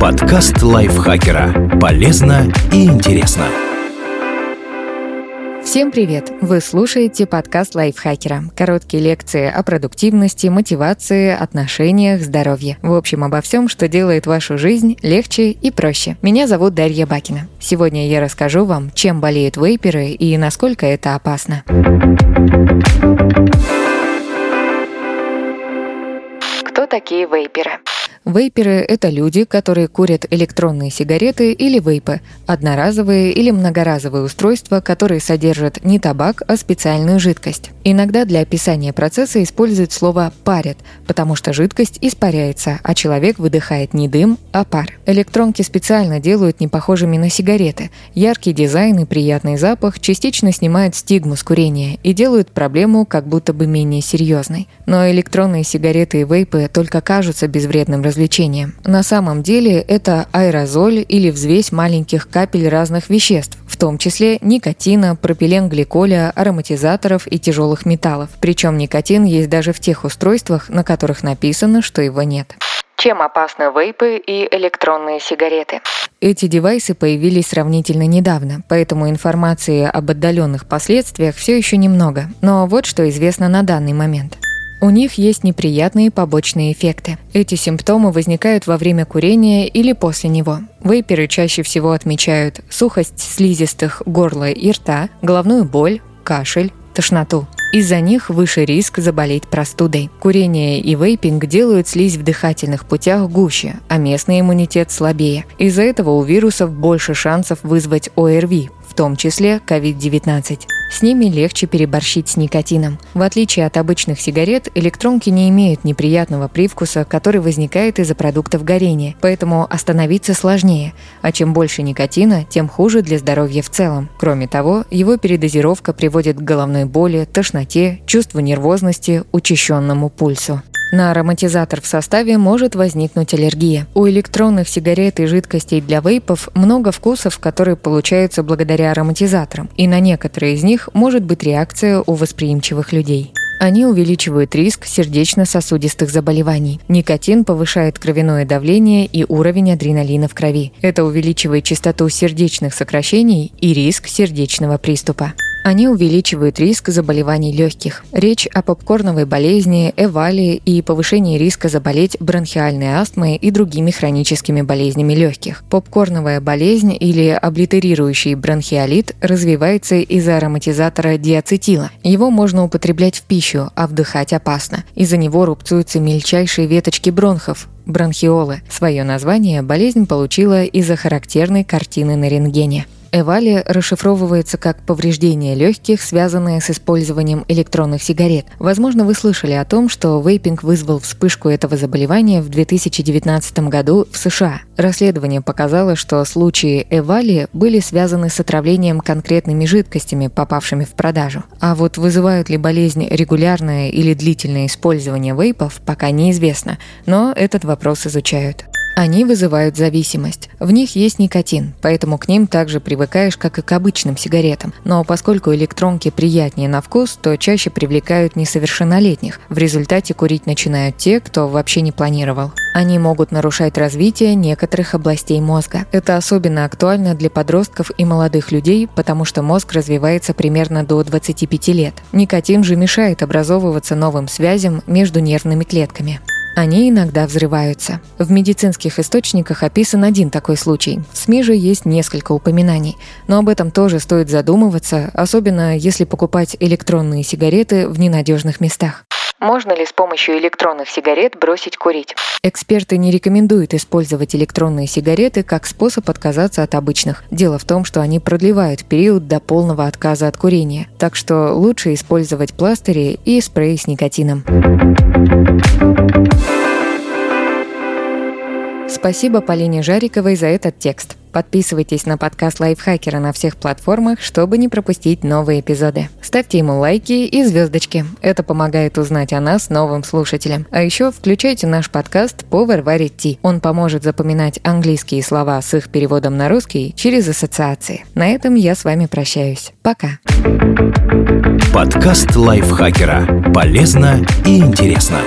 Подкаст лайфхакера. Полезно и интересно. Всем привет! Вы слушаете подкаст лайфхакера. Короткие лекции о продуктивности, мотивации, отношениях, здоровье. В общем, обо всем, что делает вашу жизнь легче и проще. Меня зовут Дарья Бакина. Сегодня я расскажу вам, чем болеют вейперы и насколько это опасно. Кто такие вейперы? Вейперы – это люди, которые курят электронные сигареты или вейпы, одноразовые или многоразовые устройства, которые содержат не табак, а специальную жидкость. Иногда для описания процесса используют слово «парят», потому что жидкость испаряется, а человек выдыхает не дым, а пар. Электронки специально делают не похожими на сигареты. Яркий дизайн и приятный запах частично снимают стигму с курения и делают проблему как будто бы менее серьезной. Но электронные сигареты и вейпы только кажутся безвредным развлечением развлечением. На самом деле это аэрозоль или взвесь маленьких капель разных веществ, в том числе никотина, пропиленгликоля, ароматизаторов и тяжелых металлов. Причем никотин есть даже в тех устройствах, на которых написано, что его нет. Чем опасны вейпы и электронные сигареты? Эти девайсы появились сравнительно недавно, поэтому информации об отдаленных последствиях все еще немного. Но вот что известно на данный момент. У них есть неприятные побочные эффекты. Эти симптомы возникают во время курения или после него. Вейперы чаще всего отмечают сухость слизистых горла и рта, головную боль, кашель, тошноту. Из-за них выше риск заболеть простудой. Курение и вейпинг делают слизь в дыхательных путях гуще, а местный иммунитет слабее. Из-за этого у вирусов больше шансов вызвать ОРВИ, том числе COVID-19. С ними легче переборщить с никотином. В отличие от обычных сигарет, электронки не имеют неприятного привкуса, который возникает из-за продуктов горения, поэтому остановиться сложнее. А чем больше никотина, тем хуже для здоровья в целом. Кроме того, его передозировка приводит к головной боли, тошноте, чувству нервозности, учащенному пульсу. На ароматизатор в составе может возникнуть аллергия. У электронных сигарет и жидкостей для вейпов много вкусов, которые получаются благодаря ароматизаторам, и на некоторые из них может быть реакция у восприимчивых людей. Они увеличивают риск сердечно-сосудистых заболеваний. Никотин повышает кровяное давление и уровень адреналина в крови. Это увеличивает частоту сердечных сокращений и риск сердечного приступа. Они увеличивают риск заболеваний легких. Речь о попкорновой болезни, эвалии и повышении риска заболеть бронхиальной астмой и другими хроническими болезнями легких. Попкорновая болезнь или облитерирующий бронхиолит развивается из-за ароматизатора диацетила. Его можно употреблять в пищу, а вдыхать опасно. Из-за него рубцуются мельчайшие веточки бронхов, бронхиолы. Свое название болезнь получила из-за характерной картины на рентгене. Эвали расшифровывается как повреждение легких, связанное с использованием электронных сигарет. Возможно, вы слышали о том, что вейпинг вызвал вспышку этого заболевания в 2019 году в США. Расследование показало, что случаи Эвали были связаны с отравлением конкретными жидкостями, попавшими в продажу. А вот вызывают ли болезнь регулярное или длительное использование вейпов, пока неизвестно, но этот вопрос изучают. Они вызывают зависимость. В них есть никотин, поэтому к ним также привыкаешь, как и к обычным сигаретам. Но поскольку электронки приятнее на вкус, то чаще привлекают несовершеннолетних. В результате курить начинают те, кто вообще не планировал. Они могут нарушать развитие некоторых областей мозга. Это особенно актуально для подростков и молодых людей, потому что мозг развивается примерно до 25 лет. Никотин же мешает образовываться новым связям между нервными клетками. Они иногда взрываются. В медицинских источниках описан один такой случай. В СМИ же есть несколько упоминаний. Но об этом тоже стоит задумываться, особенно если покупать электронные сигареты в ненадежных местах. Можно ли с помощью электронных сигарет бросить курить? Эксперты не рекомендуют использовать электронные сигареты как способ отказаться от обычных. Дело в том, что они продлевают период до полного отказа от курения. Так что лучше использовать пластыри и спреи с никотином. Спасибо Полине Жариковой за этот текст. Подписывайтесь на подкаст Лайфхакера на всех платформах, чтобы не пропустить новые эпизоды. Ставьте ему лайки и звездочки. Это помогает узнать о нас новым слушателям. А еще включайте наш подкаст «Повар варит ти». Он поможет запоминать английские слова с их переводом на русский через ассоциации. На этом я с вами прощаюсь. Пока. Подкаст Лайфхакера. Полезно и интересно.